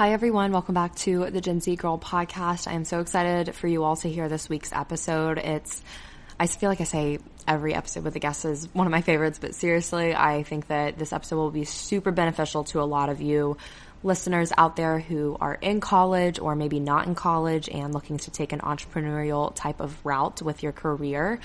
Hi, everyone. Welcome back to the Gen Z Girl podcast. I am so excited for you all to hear this week's episode. It's, I feel like I say every episode with the guests is one of my favorites, but seriously, I think that this episode will be super beneficial to a lot of you listeners out there who are in college or maybe not in college and looking to take an entrepreneurial type of route with your career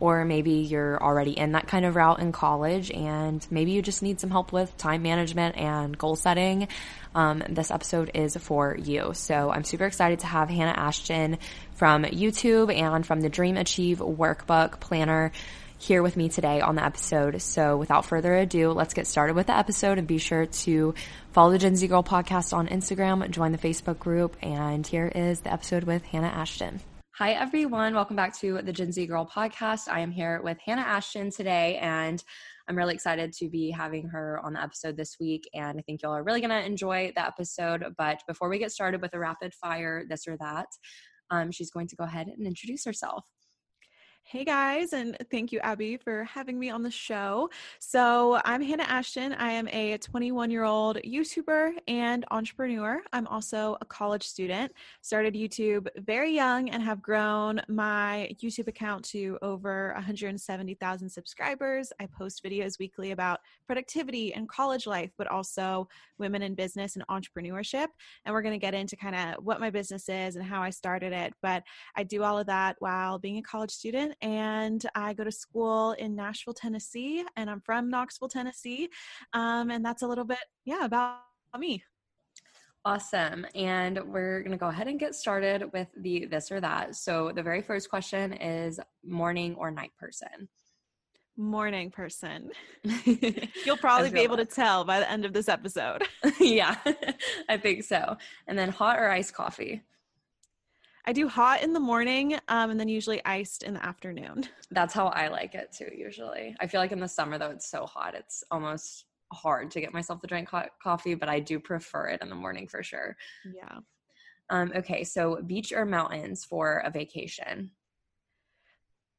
or maybe you're already in that kind of route in college and maybe you just need some help with time management and goal setting. Um, this episode is for you. So I'm super excited to have Hannah Ashton from YouTube and from the Dream Achieve workbook planner here with me today on the episode. So without further ado, let's get started with the episode and be sure to follow the Gen Z Girl podcast on Instagram, join the Facebook group, and here is the episode with Hannah Ashton. Hi, everyone. Welcome back to the Gen Z Girl podcast. I am here with Hannah Ashton today, and I'm really excited to be having her on the episode this week. And I think y'all are really going to enjoy the episode. But before we get started with a rapid fire this or that, um, she's going to go ahead and introduce herself. Hey guys, and thank you, Abby, for having me on the show. So, I'm Hannah Ashton. I am a 21 year old YouTuber and entrepreneur. I'm also a college student. Started YouTube very young and have grown my YouTube account to over 170,000 subscribers. I post videos weekly about productivity and college life, but also women in business and entrepreneurship. And we're going to get into kind of what my business is and how I started it. But I do all of that while being a college student and I go to school in Nashville, Tennessee, and I'm from Knoxville, Tennessee. Um, and that's a little bit, yeah, about me. Awesome. And we're going to go ahead and get started with the this or that. So, the very first question is morning or night person? Morning person. You'll probably be able to tell by the end of this episode. yeah, I think so. And then hot or iced coffee? I do hot in the morning um, and then usually iced in the afternoon. That's how I like it too, usually. I feel like in the summer, though, it's so hot. It's almost hard to get myself to drink hot coffee, but I do prefer it in the morning for sure. Yeah. Um, okay, so beach or mountains for a vacation?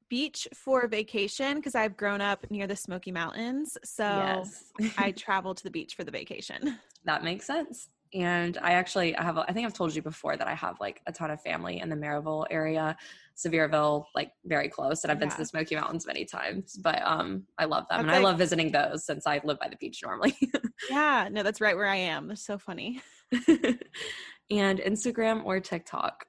Beach for vacation because I've grown up near the Smoky Mountains. So yes. I travel to the beach for the vacation. That makes sense and I actually I have I think I've told you before that I have like a ton of family in the Maryville area, Sevierville, like very close, and I've been to the Smoky Mountains many times. But um, I love them, that's and like, I love visiting those since I live by the beach normally. yeah, no, that's right where I am. It's so funny. and Instagram or TikTok.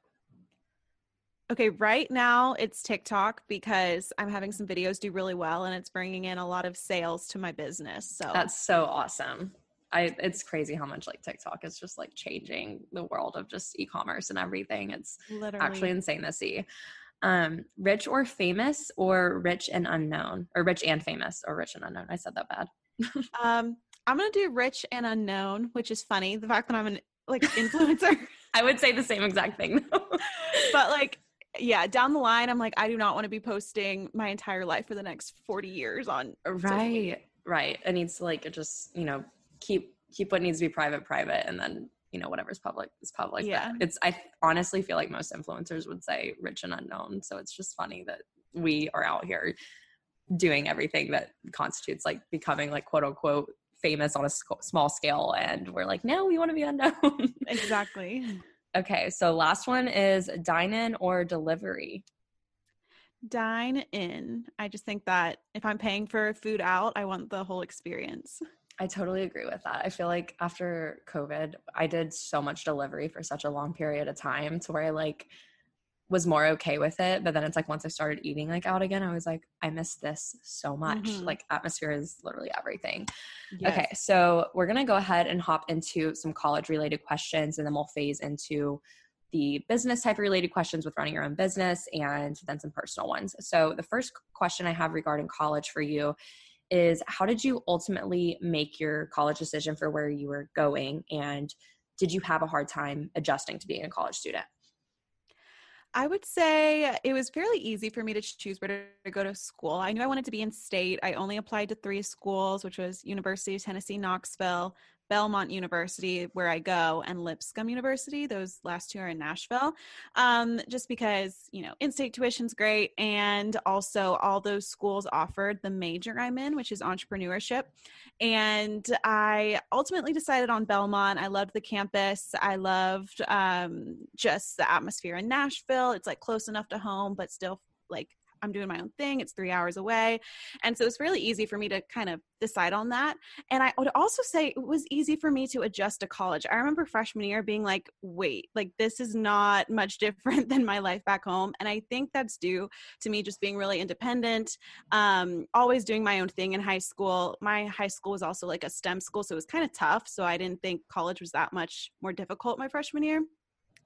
Okay, right now it's TikTok because I'm having some videos do really well and it's bringing in a lot of sales to my business. So That's so awesome. I it's crazy how much like TikTok is just like changing the world of just e-commerce and everything. It's Literally. actually insane to see. Um, rich or famous or rich and unknown or rich and famous or rich and unknown. I said that bad. um, I'm gonna do rich and unknown, which is funny. The fact that I'm an like influencer. I would say the same exact thing. but like yeah, down the line, I'm like, I do not want to be posting my entire life for the next 40 years on. Right, right. It needs to like just, you know, keep keep what needs to be private private and then you know whatever's public is public. Yeah. but it's i honestly feel like most influencers would say rich and unknown. So it's just funny that we are out here doing everything that constitutes like becoming like quote unquote famous on a sc- small scale and we're like no we want to be unknown. Exactly. Okay so last one is dine in or delivery? Dine in. I just think that if i'm paying for food out i want the whole experience I totally agree with that. I feel like after COVID, I did so much delivery for such a long period of time to where I like was more okay with it. But then it's like once I started eating like out again, I was like, I miss this so much. Mm-hmm. Like atmosphere is literally everything. Yes. Okay, so we're gonna go ahead and hop into some college related questions and then we'll phase into the business type related questions with running your own business and then some personal ones. So the first question I have regarding college for you is how did you ultimately make your college decision for where you were going? And did you have a hard time adjusting to being a college student? I would say it was fairly easy for me to choose where to go to school. I knew I wanted to be in state. I only applied to three schools, which was University of Tennessee, Knoxville, Belmont University, where I go, and Lipscomb University. Those last two are in Nashville. Um, just because, you know, in state tuition's great. And also, all those schools offered the major I'm in, which is entrepreneurship. And I ultimately decided on Belmont. I loved the campus. I loved um, just the atmosphere in Nashville. It's like close enough to home, but still like I'm doing my own thing. It's three hours away. And so it's really easy for me to kind of decide on that. And I would also say it was easy for me to adjust to college. I remember freshman year being like, wait, like this is not much different than my life back home. And I think that's due to me just being really independent, um, always doing my own thing in high school. My high school was also like a STEM school, so it was kind of tough. So I didn't think college was that much more difficult my freshman year.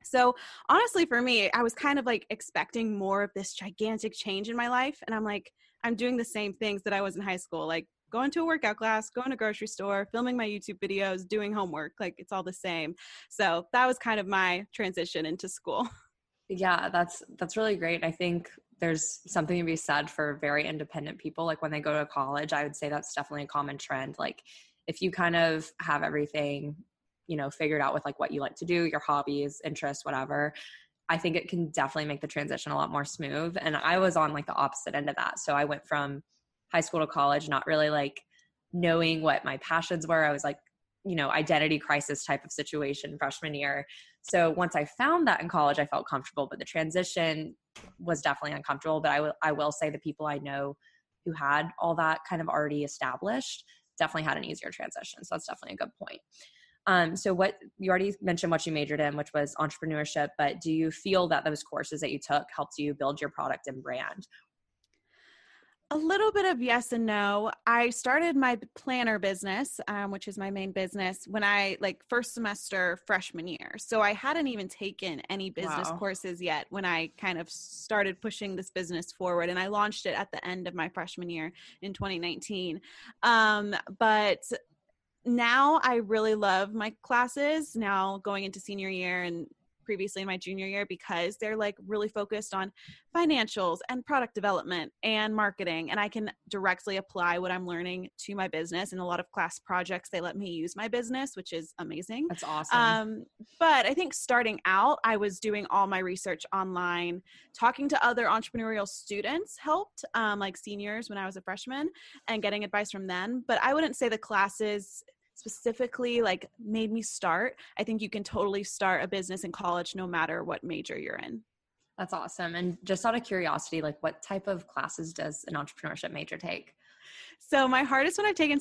So honestly, for me, I was kind of like expecting more of this gigantic change in my life. And I'm like, I'm doing the same things that I was in high school, like going to a workout class, going to grocery store, filming my YouTube videos, doing homework. Like it's all the same. So that was kind of my transition into school. Yeah, that's that's really great. I think there's something to be said for very independent people. Like when they go to college, I would say that's definitely a common trend. Like if you kind of have everything you know figured out with like what you like to do your hobbies interests whatever i think it can definitely make the transition a lot more smooth and i was on like the opposite end of that. So i went from high school to college not really like knowing what my passions were. I was like you know identity crisis type of situation freshman year. So once i found that in college i felt comfortable but the transition was definitely uncomfortable but I will I will say the people i know who had all that kind of already established definitely had an easier transition so that's definitely a good point um, so what you already mentioned what you majored in, which was entrepreneurship, but do you feel that those courses that you took helped you build your product and brand? A little bit of yes and no. I started my planner business, um, which is my main business, when I like first semester freshman year. So I hadn't even taken any business wow. courses yet when I kind of started pushing this business forward. And I launched it at the end of my freshman year in 2019. Um, but now I really love my classes now going into senior year and previously in my junior year because they're like really focused on financials and product development and marketing and I can directly apply what I'm learning to my business in a lot of class projects they let me use my business which is amazing. That's awesome. Um, but I think starting out I was doing all my research online talking to other entrepreneurial students helped um, like seniors when I was a freshman and getting advice from them but I wouldn't say the classes specifically like made me start i think you can totally start a business in college no matter what major you're in. That's awesome and just out of curiosity like what type of classes does an entrepreneurship major take? So my hardest one i've taken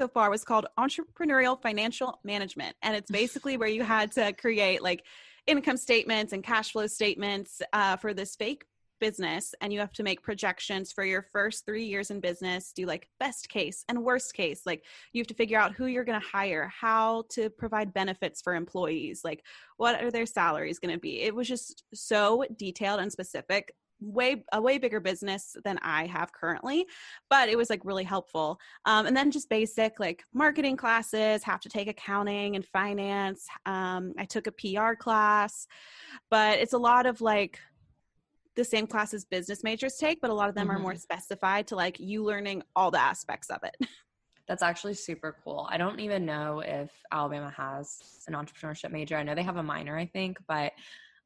so far was called entrepreneurial financial management and it's basically where you had to create like income statements and cash flow statements uh, for this fake business and you have to make projections for your first three years in business do like best case and worst case like you have to figure out who you're going to hire how to provide benefits for employees like what are their salaries going to be it was just so detailed and specific way a way bigger business than I have currently, but it was like really helpful. Um, and then just basic like marketing classes, have to take accounting and finance. Um, I took a PR class, but it's a lot of like the same classes business majors take, but a lot of them mm-hmm. are more mm-hmm. specified to like you learning all the aspects of it. That's actually super cool. I don't even know if Alabama has an entrepreneurship major. I know they have a minor, I think, but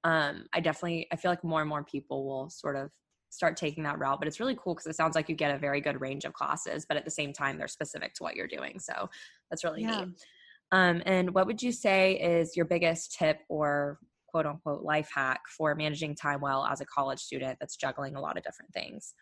um, I definitely I feel like more and more people will sort of start taking that route. But it's really cool because it sounds like you get a very good range of classes, but at the same time they're specific to what you're doing. So that's really yeah. neat. Um, and what would you say is your biggest tip or quote unquote life hack for managing time well as a college student that's juggling a lot of different things?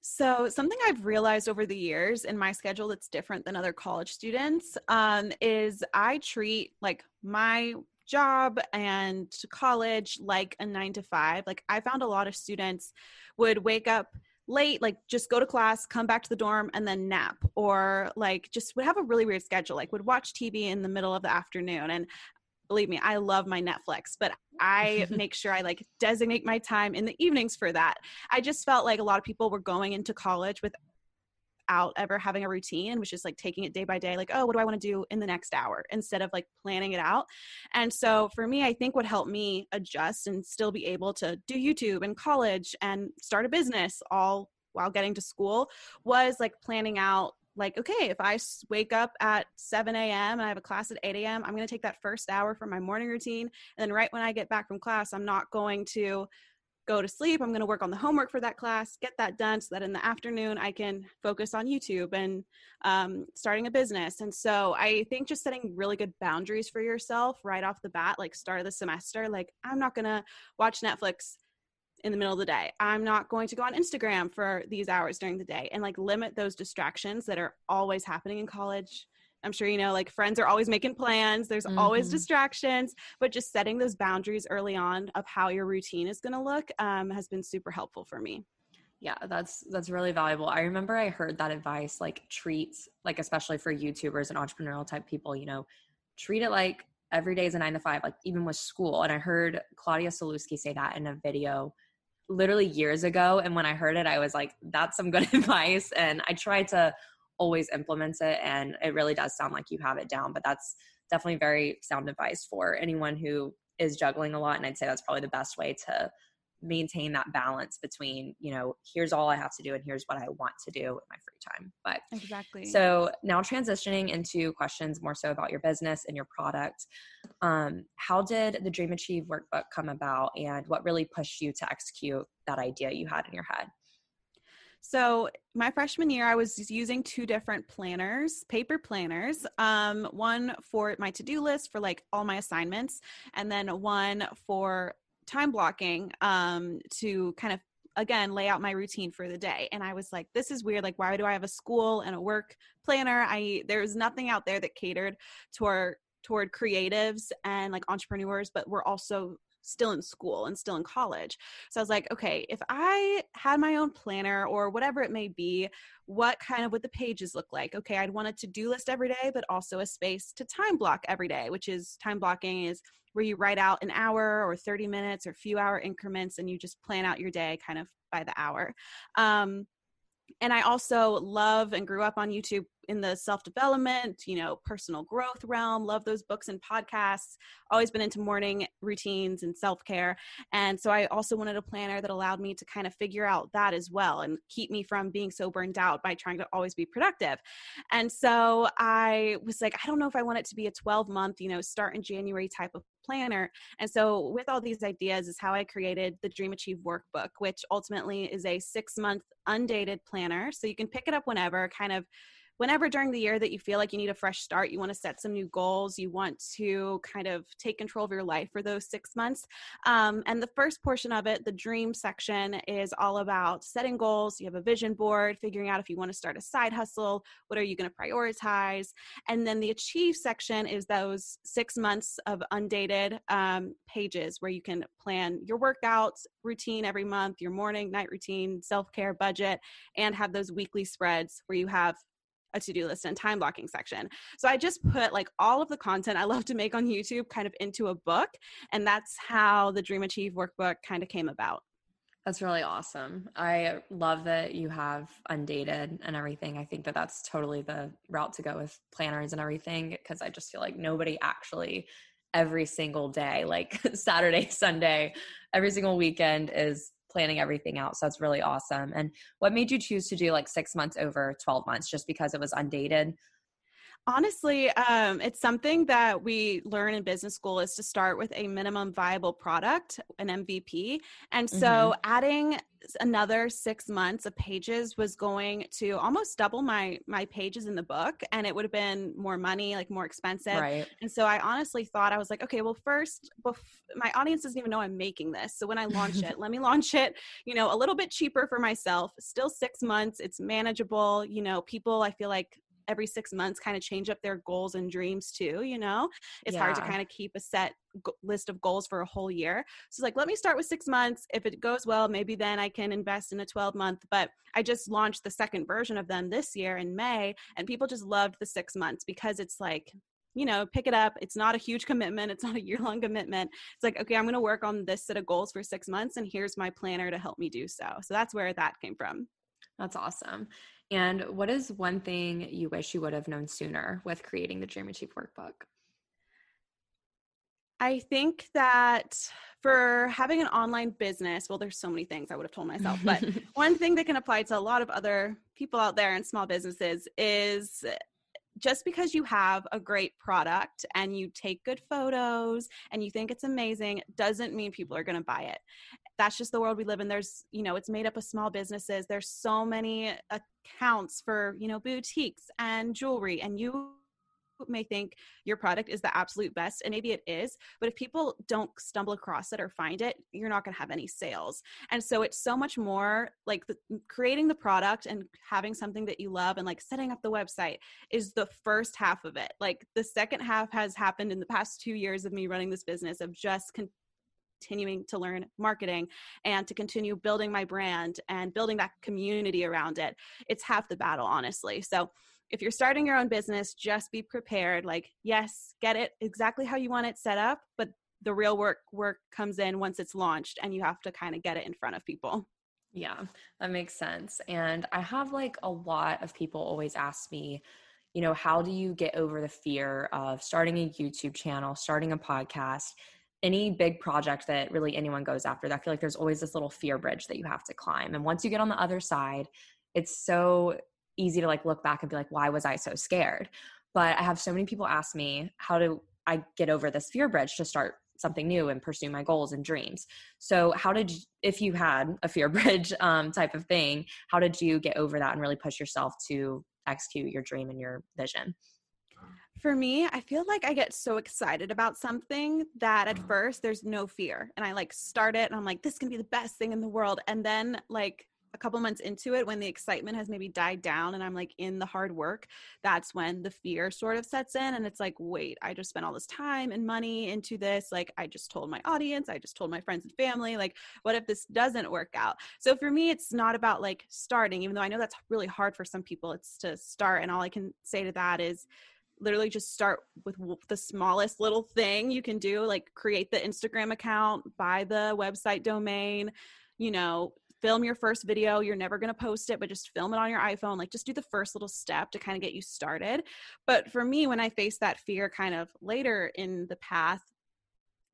So, something I've realized over the years in my schedule that's different than other college students um, is I treat like my job and college like a nine to five. Like, I found a lot of students would wake up late like just go to class come back to the dorm and then nap or like just would have a really weird schedule like would watch tv in the middle of the afternoon and believe me, I love my Netflix, but I make sure I like designate my time in the evenings for that. I just felt like a lot of people were going into college without ever having a routine, which is like taking it day by day, like, oh, what do I want to do in the next hour instead of like planning it out. And so for me, I think what helped me adjust and still be able to do YouTube and college and start a business all while getting to school was like planning out like, okay, if I wake up at 7 a.m. and I have a class at 8 a.m., I'm going to take that first hour for my morning routine. And then right when I get back from class, I'm not going to go to sleep. I'm going to work on the homework for that class, get that done so that in the afternoon I can focus on YouTube and um, starting a business. And so I think just setting really good boundaries for yourself right off the bat, like start of the semester, like I'm not going to watch Netflix in the middle of the day. I'm not going to go on Instagram for these hours during the day and like limit those distractions that are always happening in college. I'm sure you know, like friends are always making plans, there's mm-hmm. always distractions, but just setting those boundaries early on of how your routine is going to look um, has been super helpful for me. Yeah, that's that's really valuable. I remember I heard that advice like treat like especially for YouTubers and entrepreneurial type people, you know, treat it like every day is a 9 to 5 like even with school. And I heard Claudia Sulewski say that in a video literally years ago and when I heard it I was like that's some good advice and I try to always implement it and it really does sound like you have it down but that's definitely very sound advice for anyone who is juggling a lot and i'd say that's probably the best way to maintain that balance between you know here's all i have to do and here's what i want to do with my free time but exactly so now transitioning into questions more so about your business and your product um, how did the dream achieve workbook come about and what really pushed you to execute that idea you had in your head so my freshman year, I was using two different planners, paper planners. Um, one for my to-do list for like all my assignments, and then one for time blocking um, to kind of again lay out my routine for the day and i was like this is weird like why do i have a school and a work planner i there's nothing out there that catered toward toward creatives and like entrepreneurs but we're also still in school and still in college. So I was like, okay, if I had my own planner or whatever it may be, what kind of would the pages look like? Okay, I'd want a to do list every day, but also a space to time block every day, which is time blocking is where you write out an hour or 30 minutes or few hour increments and you just plan out your day kind of by the hour. Um, and I also love and grew up on YouTube in the self development, you know, personal growth realm. Love those books and podcasts. Always been into morning routines and self care. And so I also wanted a planner that allowed me to kind of figure out that as well and keep me from being so burned out by trying to always be productive. And so I was like, I don't know if I want it to be a 12 month, you know, start in January type of planner. And so, with all these ideas, is how I created the Dream Achieve workbook, which ultimately is a six month undated planner. So you can pick it up whenever, kind of whenever during the year that you feel like you need a fresh start, you want to set some new goals, you want to kind of take control of your life for those six months. Um, and the first portion of it, the dream section, is all about setting goals. You have a vision board, figuring out if you want to start a side hustle, what are you going to prioritize? And then the achieve section is those six months of undated um, pages where you can plan your workouts routine every month, your morning, night routine, self care budget, and have those weekly spreads where you have a to-do list and time blocking section. So I just put like all of the content I love to make on YouTube kind of into a book and that's how the Dream Achieve workbook kind of came about. That's really awesome. I love that you have undated and everything. I think that that's totally the route to go with planners and everything because I just feel like nobody actually every single day, like Saturday, Sunday, every single weekend is planning everything out. So that's really awesome. And what made you choose to do like six months over 12 months just because it was undated? Honestly, um, it's something that we learn in business school is to start with a minimum viable product, an MVP. And so mm-hmm. adding another six months of pages was going to almost double my my pages in the book and it would have been more money like more expensive right. and so i honestly thought i was like okay well first bef- my audience doesn't even know i'm making this so when i launch it let me launch it you know a little bit cheaper for myself still six months it's manageable you know people i feel like every six months kind of change up their goals and dreams too you know it's yeah. hard to kind of keep a set go- list of goals for a whole year so it's like let me start with six months if it goes well maybe then i can invest in a 12 month but i just launched the second version of them this year in may and people just loved the six months because it's like you know, pick it up. It's not a huge commitment. It's not a year long commitment. It's like, okay, I'm going to work on this set of goals for six months, and here's my planner to help me do so. So that's where that came from. That's awesome. And what is one thing you wish you would have known sooner with creating the Dream Achieve workbook? I think that for having an online business, well, there's so many things I would have told myself, but one thing that can apply to a lot of other people out there in small businesses is just because you have a great product and you take good photos and you think it's amazing doesn't mean people are going to buy it that's just the world we live in there's you know it's made up of small businesses there's so many accounts for you know boutiques and jewelry and you may think your product is the absolute best, and maybe it is, but if people don't stumble across it or find it, you're not going to have any sales. And so it's so much more like the, creating the product and having something that you love and like setting up the website is the first half of it. Like the second half has happened in the past two years of me running this business of just con- continuing to learn marketing and to continue building my brand and building that community around it. It's half the battle, honestly. So if you're starting your own business, just be prepared. Like, yes, get it exactly how you want it set up, but the real work work comes in once it's launched and you have to kind of get it in front of people. Yeah, that makes sense. And I have like a lot of people always ask me, you know, how do you get over the fear of starting a YouTube channel, starting a podcast, any big project that really anyone goes after? I feel like there's always this little fear bridge that you have to climb. And once you get on the other side, it's so easy to like look back and be like, why was I so scared? But I have so many people ask me, how do I get over this fear bridge to start something new and pursue my goals and dreams? So, how did you, if you had a fear bridge um, type of thing, how did you get over that and really push yourself to execute your dream and your vision? For me, I feel like I get so excited about something that at mm-hmm. first there's no fear. And I like start it and I'm like, this can be the best thing in the world. And then like a couple months into it when the excitement has maybe died down and i'm like in the hard work that's when the fear sort of sets in and it's like wait i just spent all this time and money into this like i just told my audience i just told my friends and family like what if this doesn't work out so for me it's not about like starting even though i know that's really hard for some people it's to start and all i can say to that is literally just start with the smallest little thing you can do like create the instagram account buy the website domain you know film your first video. You're never going to post it, but just film it on your iPhone. Like, just do the first little step to kind of get you started. But for me, when I faced that fear kind of later in the path,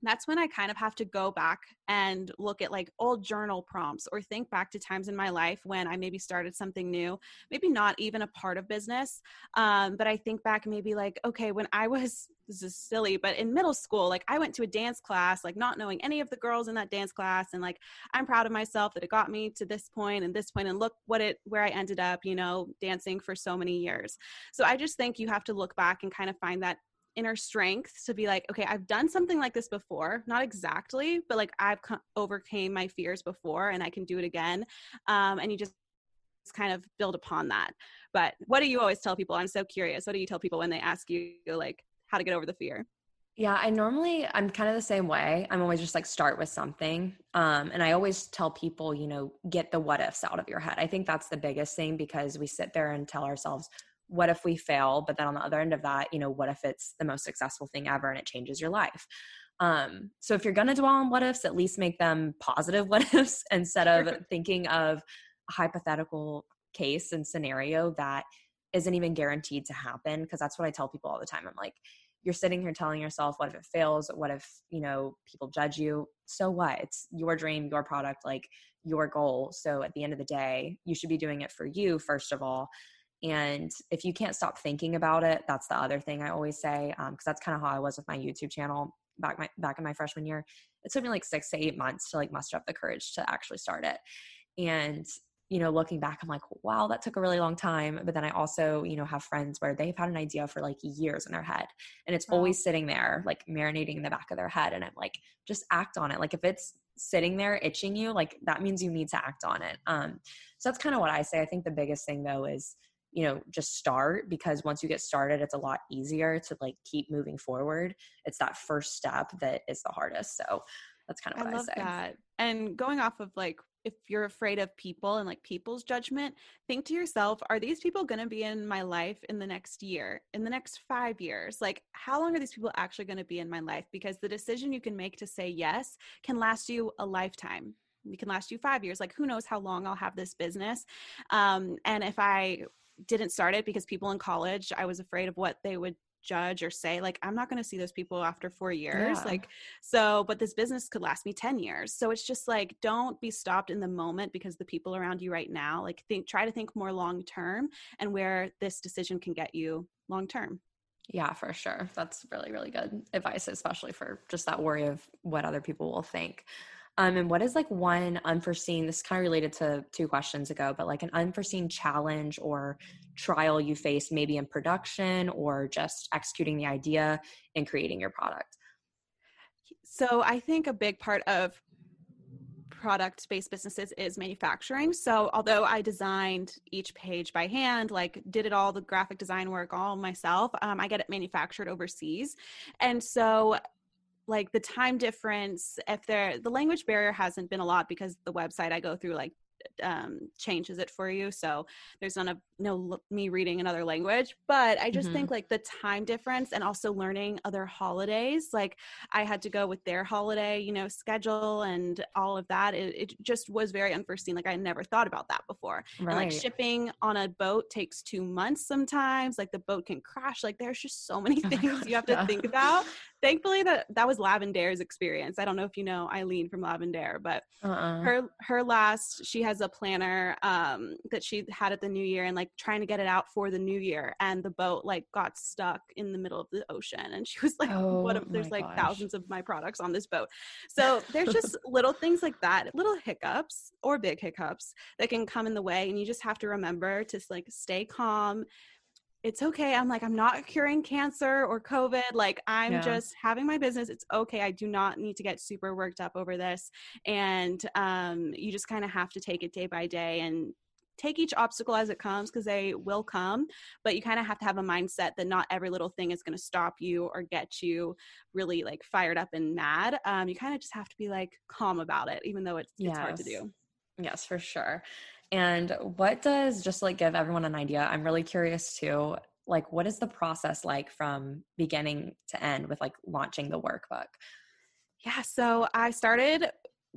that's when I kind of have to go back and look at like old journal prompts or think back to times in my life when I maybe started something new, maybe not even a part of business. Um, but I think back maybe like, okay, when I was, this is silly, but in middle school, like I went to a dance class, like not knowing any of the girls in that dance class. And like, I'm proud of myself that it got me to this point and this point and look what it, where I ended up, you know, dancing for so many years. So I just think you have to look back and kind of find that inner strength to be like okay i've done something like this before not exactly but like i've co- overcame my fears before and i can do it again um, and you just kind of build upon that but what do you always tell people i'm so curious what do you tell people when they ask you like how to get over the fear yeah, I normally I'm kind of the same way. I'm always just like start with something. Um and I always tell people, you know, get the what ifs out of your head. I think that's the biggest thing because we sit there and tell ourselves, what if we fail? But then on the other end of that you know what if it's the most successful thing ever and it changes your life? Um, so if you're going to dwell on what ifs at least make them positive what ifs instead of thinking of a hypothetical case and scenario that isn't even guaranteed to happen because that's what i tell people all the time. I'm like you're sitting here telling yourself what if it fails? What if you know people judge you so what? It's your dream your product like your goal. So at the end of the day you should be doing it for you first of all and if you can't stop thinking about it, that's the other thing I always say, because um, that's kind of how I was with my YouTube channel back my back in my freshman year. It took me like six to eight months to like muster up the courage to actually start it. And you know, looking back, I'm like, wow, that took a really long time. But then I also, you know, have friends where they've had an idea for like years in their head and it's wow. always sitting there, like marinating in the back of their head. And I'm like, just act on it. Like if it's sitting there itching you, like that means you need to act on it. Um, so that's kind of what I say. I think the biggest thing though is you know just start because once you get started it's a lot easier to like keep moving forward. It's that first step that is the hardest so that's kind of what i, love I say. that and going off of like if you're afraid of people and like people's judgment think to yourself are these people going to be in my life in the next year in the next 5 years? Like how long are these people actually going to be in my life? Because the decision you can make to say yes can last you a lifetime. It can last you five years. Like who knows how long i'll have this business um, and if i didn't start it because people in college, I was afraid of what they would judge or say like i'm not going to see those people after four years Yeah. like so but this business could last me 10 years so it's just like don't be stopped in the moment because the people around you right now like think try to think more long term and where this decision can get you long term Yeah, for sure. That's really, really good advice, especially for just that worry of what other people will think. Um, and what is like one unforeseen, this is kind of related to two questions ago, but like an unforeseen challenge or trial you face maybe in production or just executing the idea and creating your product? So I think a big part of product based businesses is manufacturing. So although I designed each page by hand, like did it all the graphic design work all myself, um, I get it manufactured overseas. And so like the time difference, if there the language barrier hasn't been a lot because the website I go through like um changes it for you so there's none of no l- me reading another language but i just Mhm. think like the time difference and also learning other holidays like i had to go with their holiday you know schedule and all of that it, it just was very unforeseen like i never thought about that before and like shipping on a boat takes two months sometimes like the boat can crash like there's just so many Oh things gosh, you have to yeah. think about thankfully that that was Lavendaire's experience i don't know if you know Aileen from lavendare but uh-uh. her her last she has a planner um that she had at the new year and like trying to get it out for the new year and the boat like got stuck in the middle of the ocean and she was like what Oh if there's like gosh. thousands of my products on this boat so there's just little things like that little hiccups or big hiccups that can come in the way and you just have to remember to like stay calm it's okay. I'm like, I'm not curing cancer or COVID. Like, I'm Yeah. just having my business. It's okay. I do not need to get super worked up over this. And um, you just kind of have to take it day by day and take each obstacle as it comes because they will come. But you kind of have to have a mindset that not every little thing is going to stop you or get you really like fired up and mad. Um, you kind of just have to be like calm about it, even though it's, it's hard to do. Yes, for sure. And what does just like give everyone an idea? I'm really curious too. Like, what is the process like from beginning to end with like launching the workbook? Yeah, so I started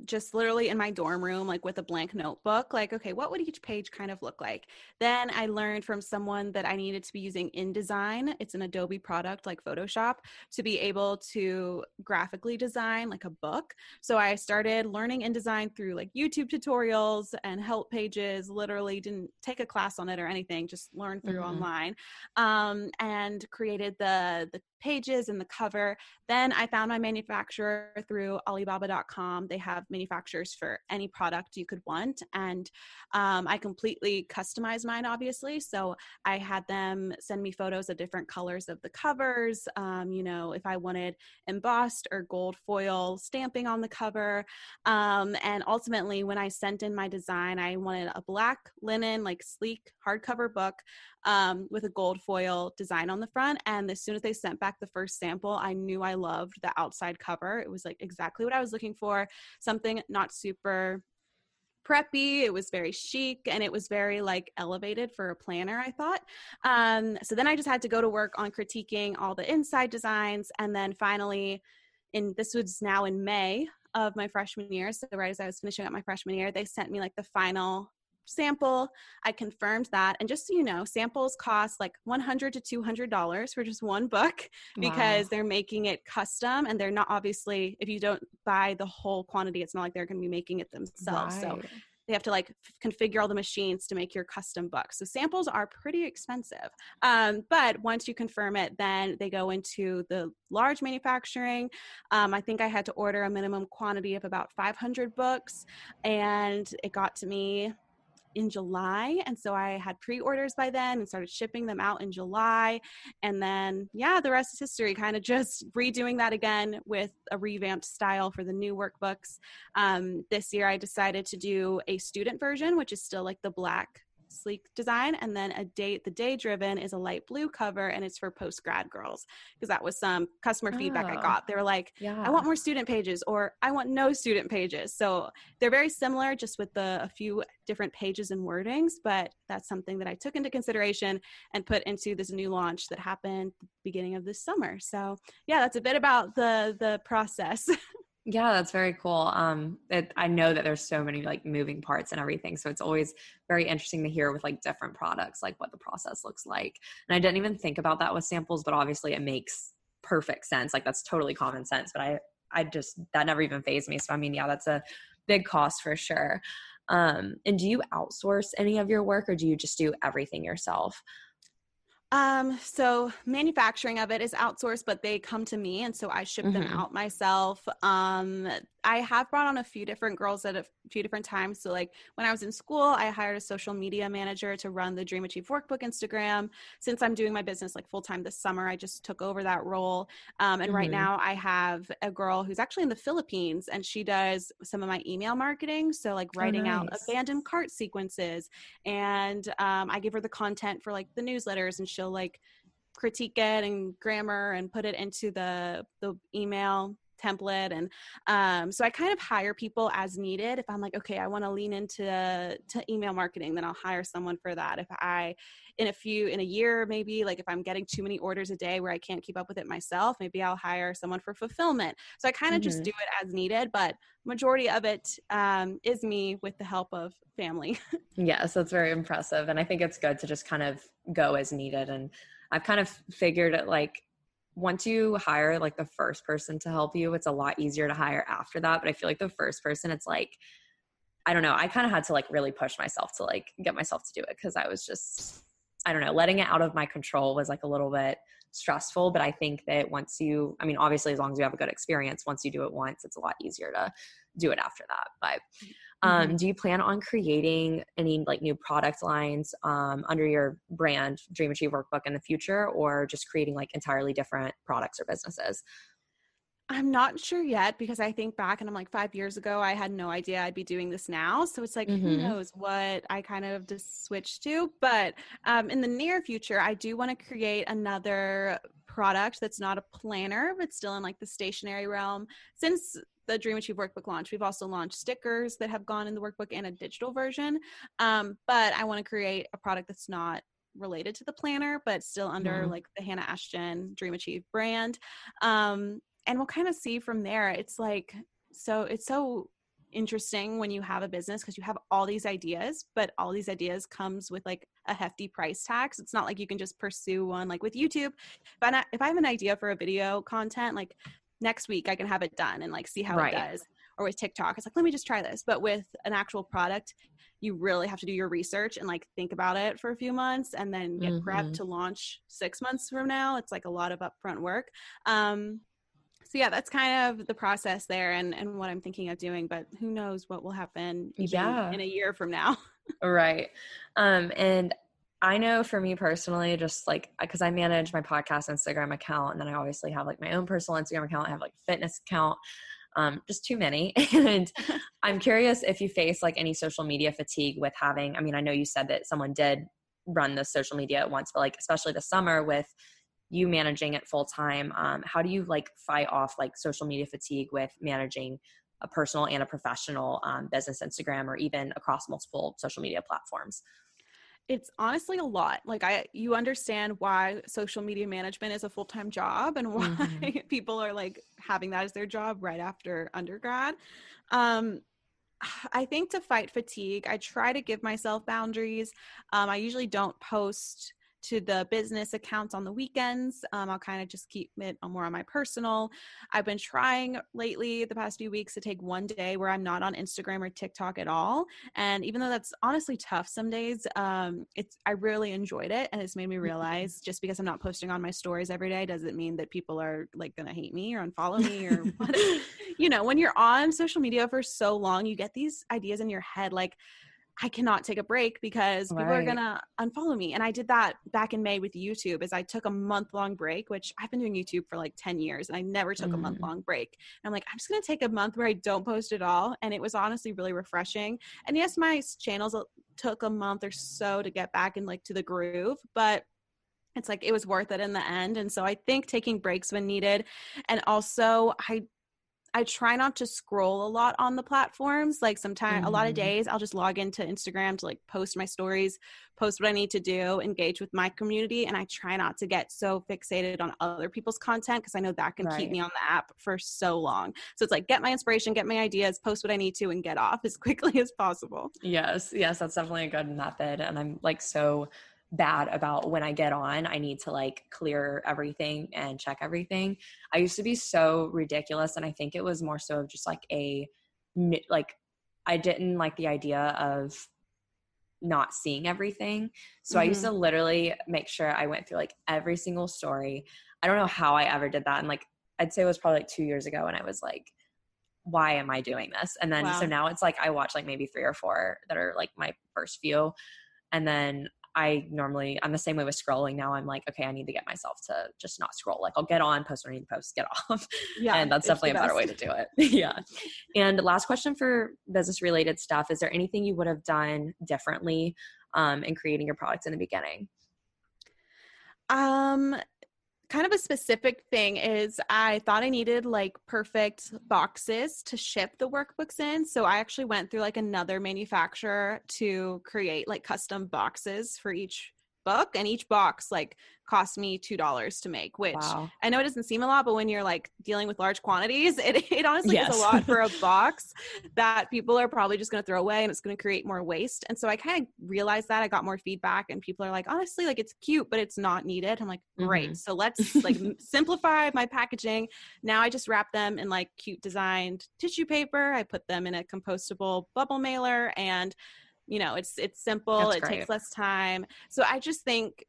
just literally in my dorm room, like with a blank notebook, like, okay, what would each page kind of look like? Then I learned from someone that I needed to be using InDesign. It's an Adobe product like Photoshop to be able to graphically design like a book. So I started learning InDesign through like YouTube tutorials and help pages, literally didn't take a class on it or anything, just learned through Mhm. online um, and created the, the pages and the cover then I found my manufacturer through Alibaba.com. They have manufacturers for any product you could want. And um, I completely customized mine, obviously. So I had them send me photos of different colors of the covers. Um, you know, if I wanted embossed or gold foil stamping on the cover. Um, and ultimately, when I sent in my design, I wanted a black linen, like sleek hardcover book um, with a gold foil design on the front. And as soon as they sent back the first sample, I knew I loved the outside cover. It was like exactly what I was looking for. Something not super preppy. It was very chic and it was very like elevated for a planner i thought. Um, so then i just had to go to work on critiquing all the inside designs. And then finally in this was now in may of my freshman year. So right as i was finishing up my freshman year they sent me like the final sample i confirmed that and just so you know samples cost like 100 to 200 dollars for just one book because Wow. they're making it custom and they're not obviously if you don't buy the whole quantity it's not like they're going to be making it themselves so they have to like f- configure all the machines to make your custom book so samples are pretty expensive um, but once you confirm it then they go into the large manufacturing um, i think i had to order a minimum quantity of about 500 books and it got to me in July. And so I had pre orders by then and started shipping them out in July. And then, yeah, the rest is history, kind of just redoing that again with a revamped style for the new workbooks. Um, this year, I decided to do a student version, which is still like the black sleek design and then a date the day driven is a light blue cover and it's for post grad girls because that was some customer feedback i Oh. got they were like Yeah. I want more student pages or I want no student pages. So they're very similar, just with the, a few different pages and wordings, but that's something that I took into consideration and put into this new launch that happened beginning of this summer. So yeah, that's a bit about the the process. Yeah, that's very cool. Um, it, I know that there's so many like moving parts and everything, so it's always very interesting to hear with like different products, like what the process looks like. And I didn't even think about that with samples, but obviously it makes perfect sense. Like that's totally common sense, but I, I just that never even phased me. So I mean, yeah, that's a big cost for sure. Um, and do you outsource any of your work, or do you just do everything yourself? Um, so manufacturing of it is outsourced, but they come to me and so I ship mm-hmm. them out myself. Um, I have brought on a few different girls at a few different times. So, like when I was in school, I hired a social media manager to run the Dream Achieve Workbook Instagram. Since I'm doing my business like full time this summer, I just took over that role. Um, and mm-hmm. right now, I have a girl who's actually in the Philippines and she does some of my email marketing. So, like oh, writing oh, nice. out abandoned cart sequences. And um, I give her the content for like the newsletters and she'll like critique it and grammar and put it into the the email template and um, so i kind of hire people as needed. If i'm like okay i want to lean into to email marketing then i'll hire someone for that. If i in a few in a year maybe like if i'm getting too many orders a day where i can't keep up with it myself maybe i'll hire someone for fulfillment. So i kind of mm-hmm. just do it as needed but majority of it um, is me with the help of family. Yes that's very impressive and i think it's good to just kind of go as needed and i've kind of figured it like once you hire like the first person to help you, it's a lot easier to hire after that. But I feel like the first person, it's like, I don't know, I kind of had to like really push myself to like get myself to do it because I was just, I don't know, letting it out of my control was like a little bit stressful. But I think that once you, I mean, obviously, as long as you have a good experience, once you do it once, it's a lot easier to do it after that. But um, mm-hmm. Do you plan on creating any like new product lines um, under your brand Dream Achieve Workbook in the future, or just creating like entirely different products or businesses? I'm not sure yet because I think back and I'm like five years ago, I had no idea I'd be doing this now. So it's like, mm-hmm. who knows what I kind of just switched to. But um, in the near future, I do want to create another product that's not a planner, but still in like the stationary realm. Since the Dream Achieve workbook launch. We've also launched stickers that have gone in the workbook and a digital version. Um, but I want to create a product that's not related to the planner, but still under mm-hmm. like the Hannah Ashton Dream Achieve brand. Um, and we'll kind of see from there. It's like, so it's so interesting when you have a business because you have all these ideas but all these ideas comes with like a hefty price tax it's not like you can just pursue one like with youtube but if i have an idea for a video content like next week I can have it done and like see how right. it does. Or with TikTok, it's like, let me just try this. But with an actual product, you really have to do your research and like think about it for a few months and then get mm-hmm. prepped to launch six months from now. It's like a lot of upfront work. Um, so yeah, that's kind of the process there and, and what I'm thinking of doing, but who knows what will happen yeah. in a year from now. right. Um, and I know for me personally, just like because I manage my podcast Instagram account, and then I obviously have like my own personal Instagram account. I have like fitness account, um, just too many. and I'm curious if you face like any social media fatigue with having. I mean, I know you said that someone did run the social media at once, but like especially the summer with you managing it full time, um, how do you like fight off like social media fatigue with managing a personal and a professional um, business Instagram or even across multiple social media platforms? it's honestly a lot like i you understand why social media management is a full-time job and why mm-hmm. people are like having that as their job right after undergrad um i think to fight fatigue i try to give myself boundaries um, i usually don't post to the business accounts on the weekends. Um, I'll kind of just keep it more on my personal. I've been trying lately, the past few weeks, to take one day where I'm not on Instagram or TikTok at all. And even though that's honestly tough some days, um, it's I really enjoyed it, and it's made me realize just because I'm not posting on my stories every day doesn't mean that people are like gonna hate me or unfollow me or what. you know, when you're on social media for so long, you get these ideas in your head like I cannot take a break because right. people are gonna unfollow me. And I did that back in May with YouTube as I took a month long break, which I've been doing YouTube for like 10 years and I never took mm. a month long break. And I'm like, I'm just gonna take a month where I don't post at all. And it was honestly really refreshing. And yes, my channels took a month or so to get back in like to the groove, but it's like it was worth it in the end. And so I think taking breaks when needed. And also I I try not to scroll a lot on the platforms. Like sometimes mm-hmm. a lot of mm-hmm. days I'll just log into Instagram to like post my stories, post what I need to do, engage with my community. And I try not to get so fixated on other people's content because I know that can right. keep me on the app for so long. So it's like get my inspiration, get my ideas, post what I need to, and get off as quickly as possible. Yes, yes, that's definitely a good method. And I'm like so bad about when I get on, I need to like clear everything and check everything. I used to be so ridiculous. And I think it was more so of just like a, like, I didn't like the idea of not seeing everything. So mm-hmm. I used to mm-hmm. literally make sure I went through like every single story. I don't know how I ever did that. And like, I'd say it was probably like two years ago. And I was like, why am I doing this? And then wow. so now it's like I watch like maybe three or four that are like my first few. And then I normally I'm the same way with scrolling now. I'm like, okay, I need to get myself to just not scroll. Like I'll get on, post what I need to post, get off. Yeah. and that's definitely a better way to do it. yeah. And last question for business related stuff. Is there anything you would have done differently um, in creating your products in the beginning? Um kind of a specific thing is I thought I needed like perfect boxes to ship the workbooks in. So I actually went through like another manufacturer to create like custom boxes for each book and each box like cost me two dollars to make which wow. i know it doesn't seem a lot but when you're like dealing with large quantities it, it honestly yes. is a lot for a box that people are probably just going to throw away and it's going to create more waste and so i kind of realized that i got more feedback and people are like honestly like it's cute but it's not needed i'm like great mm-hmm. so let's like simplify my packaging now i just wrap them in like cute designed tissue paper i put them in a compostable bubble mailer and you know it's it's simple That's it great. takes less time so i just think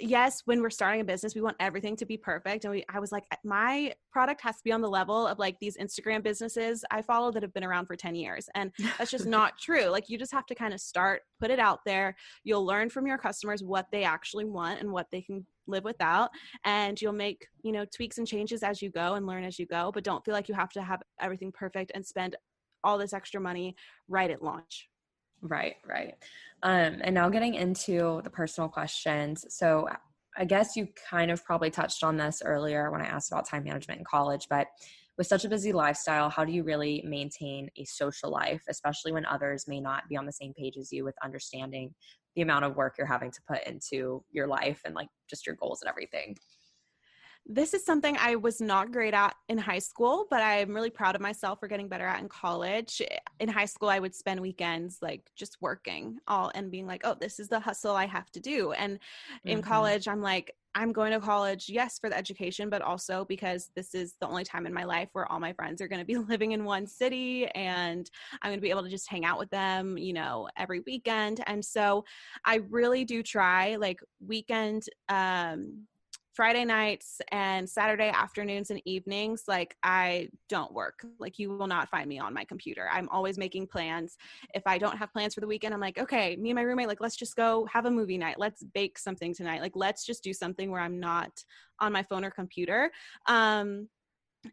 yes when we're starting a business we want everything to be perfect and we i was like my product has to be on the level of like these instagram businesses i follow that have been around for 10 years and that's just not true like you just have to kind of start put it out there you'll learn from your customers what they actually want and what they can live without and you'll make you know tweaks and changes as you go and learn as you go but don't feel like you have to have everything perfect and spend all this extra money right at launch Right, right. Um, and now getting into the personal questions. So I guess you kind of probably touched on this earlier when I asked about time management in college, but with such a busy lifestyle, how do you really maintain a social life, especially when others may not be on the same page as you with understanding the amount of work you're having to put into your life and like just your goals and everything? This is something I was not great at in high school, but I'm really proud of myself for getting better at in college. In high school, I would spend weekends like just working all and being like, oh, this is the hustle I have to do. And in mm-hmm. college, I'm like, I'm going to college, yes, for the education, but also because this is the only time in my life where all my friends are going to be living in one city and I'm going to be able to just hang out with them, you know, every weekend. And so I really do try like weekend um Friday nights and Saturday afternoons and evenings, like I don't work. Like you will not find me on my computer. I'm always making plans. If I don't have plans for the weekend, I'm like, okay, me and my roommate, like, let's just go have a movie night. Let's bake something tonight. Like, let's just do something where I'm not on my phone or computer. Um,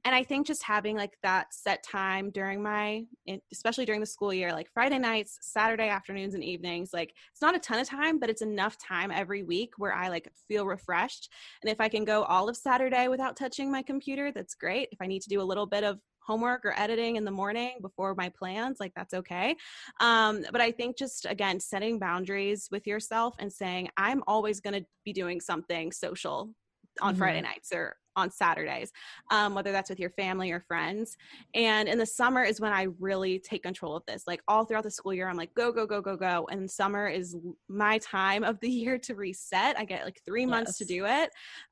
and i think just having like that set time during my especially during the school year like friday nights saturday afternoons and evenings like it's not a ton of time but it's enough time every week where i like feel refreshed. And if i can go all of saturday without touching my computer that's great. If i need to do a little bit of homework or editing in the morning before my plans like that's okay. Um, but i think just again setting boundaries with yourself and saying i'm always going to be doing something social on mm-hmm. friday nights or on Saturdays, um, whether that's with your family or friends. And in the summer is when I really take control of this. Like all throughout the school year, I'm like, go, go, go, go, go. And summer is my time of the year to reset. I get like three months yes. to do it.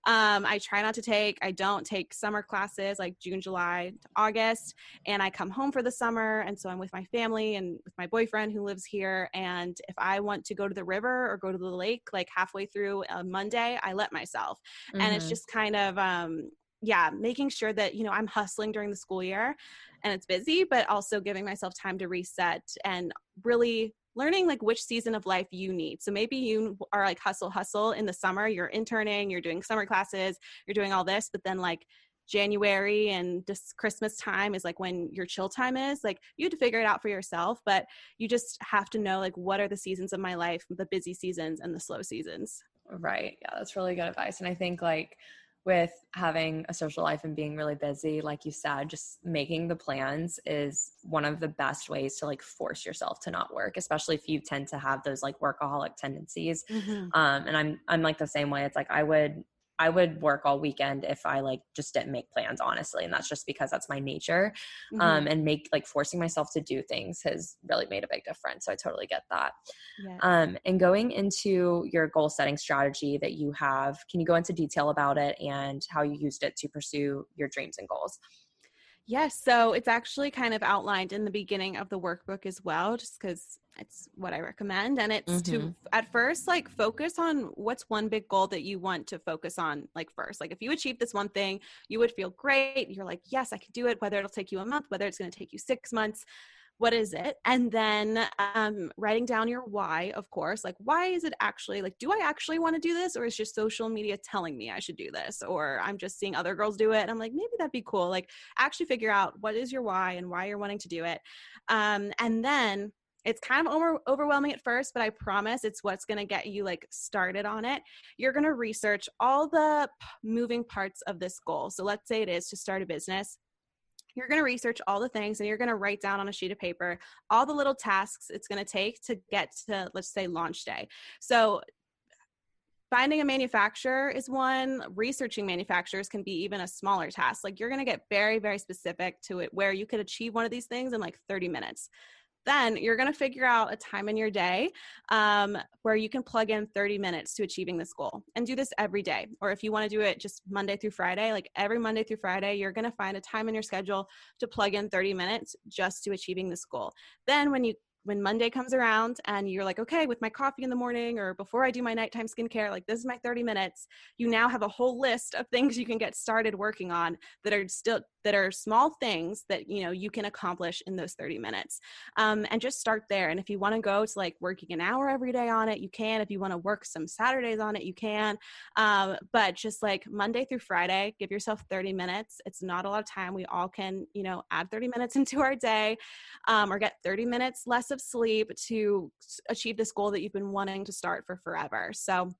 Um, I try not to take, I don't take summer classes like June, July to August. And I come home for the summer. And so I'm with my family and with my boyfriend who lives here. And if I want to go to the river or go to the lake, like halfway through a Monday, I let myself. Mm-hmm. And it's mm-hmm. just kind of, um, um, yeah, making sure that, you know, I'm hustling during the school year and it's busy, but also giving myself time to reset and really learning like which season of life you need. So maybe you are like hustle, hustle in the summer, you're interning, you're doing summer classes, you're doing all this, but then like January and just Christmas time is like when your chill time is. Like you have to figure it out for yourself, but you just have to know like what are the seasons of my life, the busy seasons and the slow seasons. Right. Yeah, that's really good advice. And I think like with having a social life and being really busy, like you said, just making the plans is one of the best ways to like force yourself to not work, especially if you tend to have those like workaholic tendencies. Mm-hmm. Um, and I'm I'm like the same way. It's like I would I would work all weekend if I like just didn't make plans, honestly. And that's just because that's my nature. Mm-hmm. Um, and make like forcing myself to do things has really made a big difference. So I totally get that. Yes. Um, and going into your goal setting strategy that you have, can you go into detail about it and how you used it to pursue your dreams and goals? Yes, so it's actually kind of outlined in the beginning of the workbook as well, just because it's what I recommend. And it's mm-hmm. to at first like focus on what's one big goal that you want to focus on like first. Like if you achieve this one thing, you would feel great. You're like, yes, I can do it, whether it'll take you a month, whether it's going to take you six months what is it? And then um, writing down your why of course like why is it actually like do i actually want to do this or is just social media telling me i should do this or i'm just seeing other girls do it? And i'm like maybe that'd be cool. Like actually figure out what is your why and why you're wanting to do it. Um, and then it's kind of over, overwhelming at first but i promise it's what's going to get you like started on it. You're going to research all the p- moving parts of this goal. So let's say it is to start a business you're going to research all the things and you're going to write down on a sheet of paper all the little tasks it's going to take to get to let's say launch day. So finding a manufacturer is one researching manufacturers can be even a smaller task. Like you're going to get very very specific to it where you could achieve one of these things in like 30 minutes then you're going to figure out a time in your day um, where you can plug in 30 minutes to achieving this goal and do this every day. Or if you want to do it just Monday through Friday, like every Monday through Friday, you're going to find a time in your schedule to plug in 30 minutes just to achieving this goal. Then when you when Monday comes around and you're like, okay, with my coffee in the morning or before I do my nighttime skincare, like this is my 30 minutes, you now have a whole list of things you can get started working on that are still that are small things that you know you can accomplish in those 30 minutes. Um, and just start there. And if you want to go to like working an hour every day on it you can. If you want to work some saturdays on it you can. Um, but just like monday through friday give yourself 30 minutes. It's not a lot of time. We all can you know add 30 minutes into our day um, or get 30 minutes less of sleep to achieve this goal that you've been wanting to start for forever. So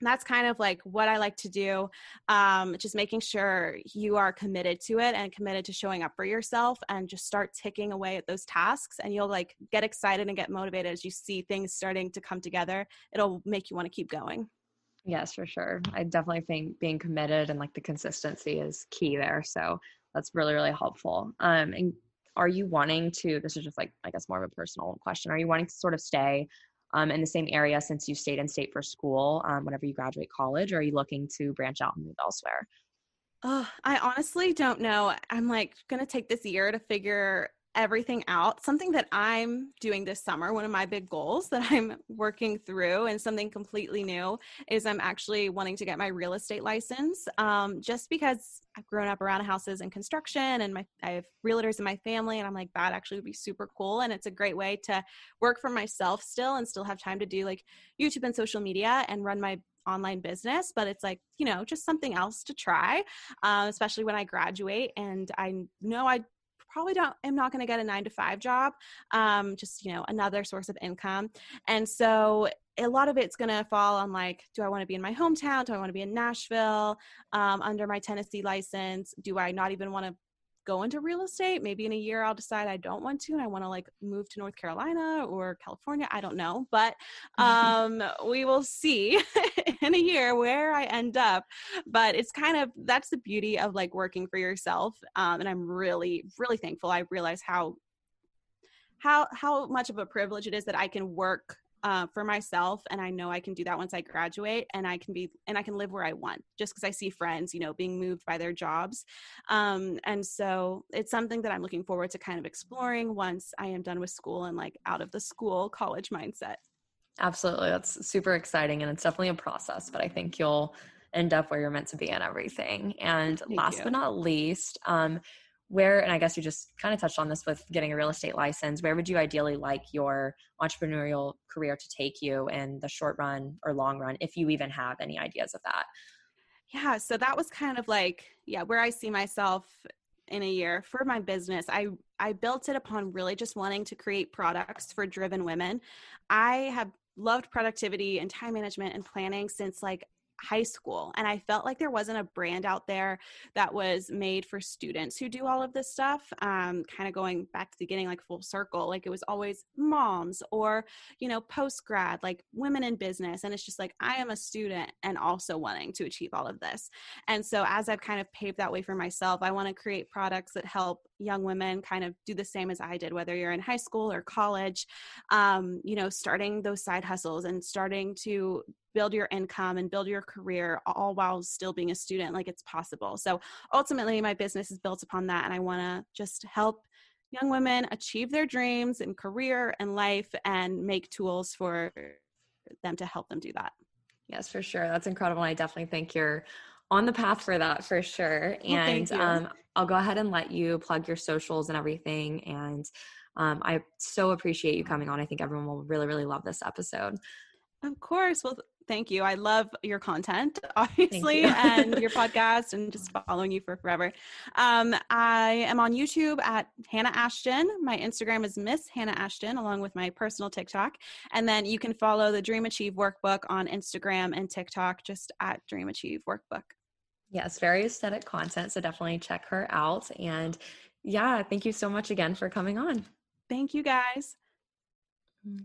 that's kind of like what I like to do. Um, just making sure you are committed to it and committed to showing up for yourself and just start ticking away at those tasks. And you'll like get excited and get motivated as you see things starting to come together. It'll make you want to keep going. Yes, for sure. I definitely think being committed and like the consistency is key there. So that's really, really helpful. Um, and are you wanting to this is just like i guess more of a personal question are you wanting to sort of stay um, in the same area since you stayed in state for school um, whenever you graduate college or are you looking to branch out and move elsewhere? Oh, i honestly don't know. I'm like gonna take this year to figure everything out. Something that I'm doing this summer, one of my big goals that I'm working through, and something completely new is I'm actually wanting to get my real estate license. Um, just because I've grown up around houses and construction, and my I have realtors in my family, and I'm like that actually would be super cool, and it's a great way to work for myself still and still have time to do like YouTube and social media and run my online business but it's like you know just something else to try um, especially when i graduate and i know i probably don't am not going to get a nine to five job um, just you know another source of income. And so a lot of it's going to fall on like do i want to be in my hometown? Do i want to be in nashville? Um, under my tennessee license do i not even want to go into real estate. Maybe in a year I'll decide I don't want to and I want to like move to North Carolina or California. I don't know, but um, we will see in a year where I end up. But it's kind of that's the beauty of like working for yourself. Um, and I'm really, really thankful. I realize how how how much of a privilege it is that I can work uh, for myself and i know i can do that once i graduate and i can be and i can live where i want just because i see friends you know being moved by their jobs. Um, and so it's something that i'm looking forward to kind of exploring once i am done with school and like out of the school college mindset. Absolutely that's super exciting and it's definitely a process but i think you'll end up where you're meant to be and everything. And Thank last you. but not least um, where and i guess you just kind of touched on this with getting a real estate license where would you ideally like your entrepreneurial career to take you in the short run or long run if you even have any ideas of that? Yeah so that was kind of like yeah where i see myself in a year for my business i i built it upon really just wanting to create products for driven women. I have loved productivity and time management and planning since like high school and i felt like there wasn't a brand out there that was made for students who do all of this stuff um, kind of going back to the beginning like full circle like it was always moms or you know post grad like women in business and it's just like i am a student and also wanting to achieve all of this. And so as i've kind of paved that way for myself i want to create products that help young women kind of do the same as i did whether you're in high school or college um, you know starting those side hustles and starting to build your income and build your career all while still being a student like it's possible. So ultimately my business is built upon that and i want to just help young women achieve their dreams in career and life and make tools for them to help them do that. Yes for sure. That's incredible i definitely think you're on the path for that for sure well, and um, i'll go ahead and let you plug your socials and everything and um, i so appreciate you coming on. I think everyone will really really love this episode. Of course. Well, thank you. I love your content, obviously, you. and your podcast, and just following you for forever. Um, I am on YouTube at Hannah Ashton. My Instagram is Miss Hannah Ashton, along with my personal TikTok. And then you can follow the Dream Achieve Workbook on Instagram and TikTok, just at Dream Achieve Workbook. Yes, very aesthetic content. So definitely check her out. And yeah, thank you so much again for coming on. Thank you guys. Okay.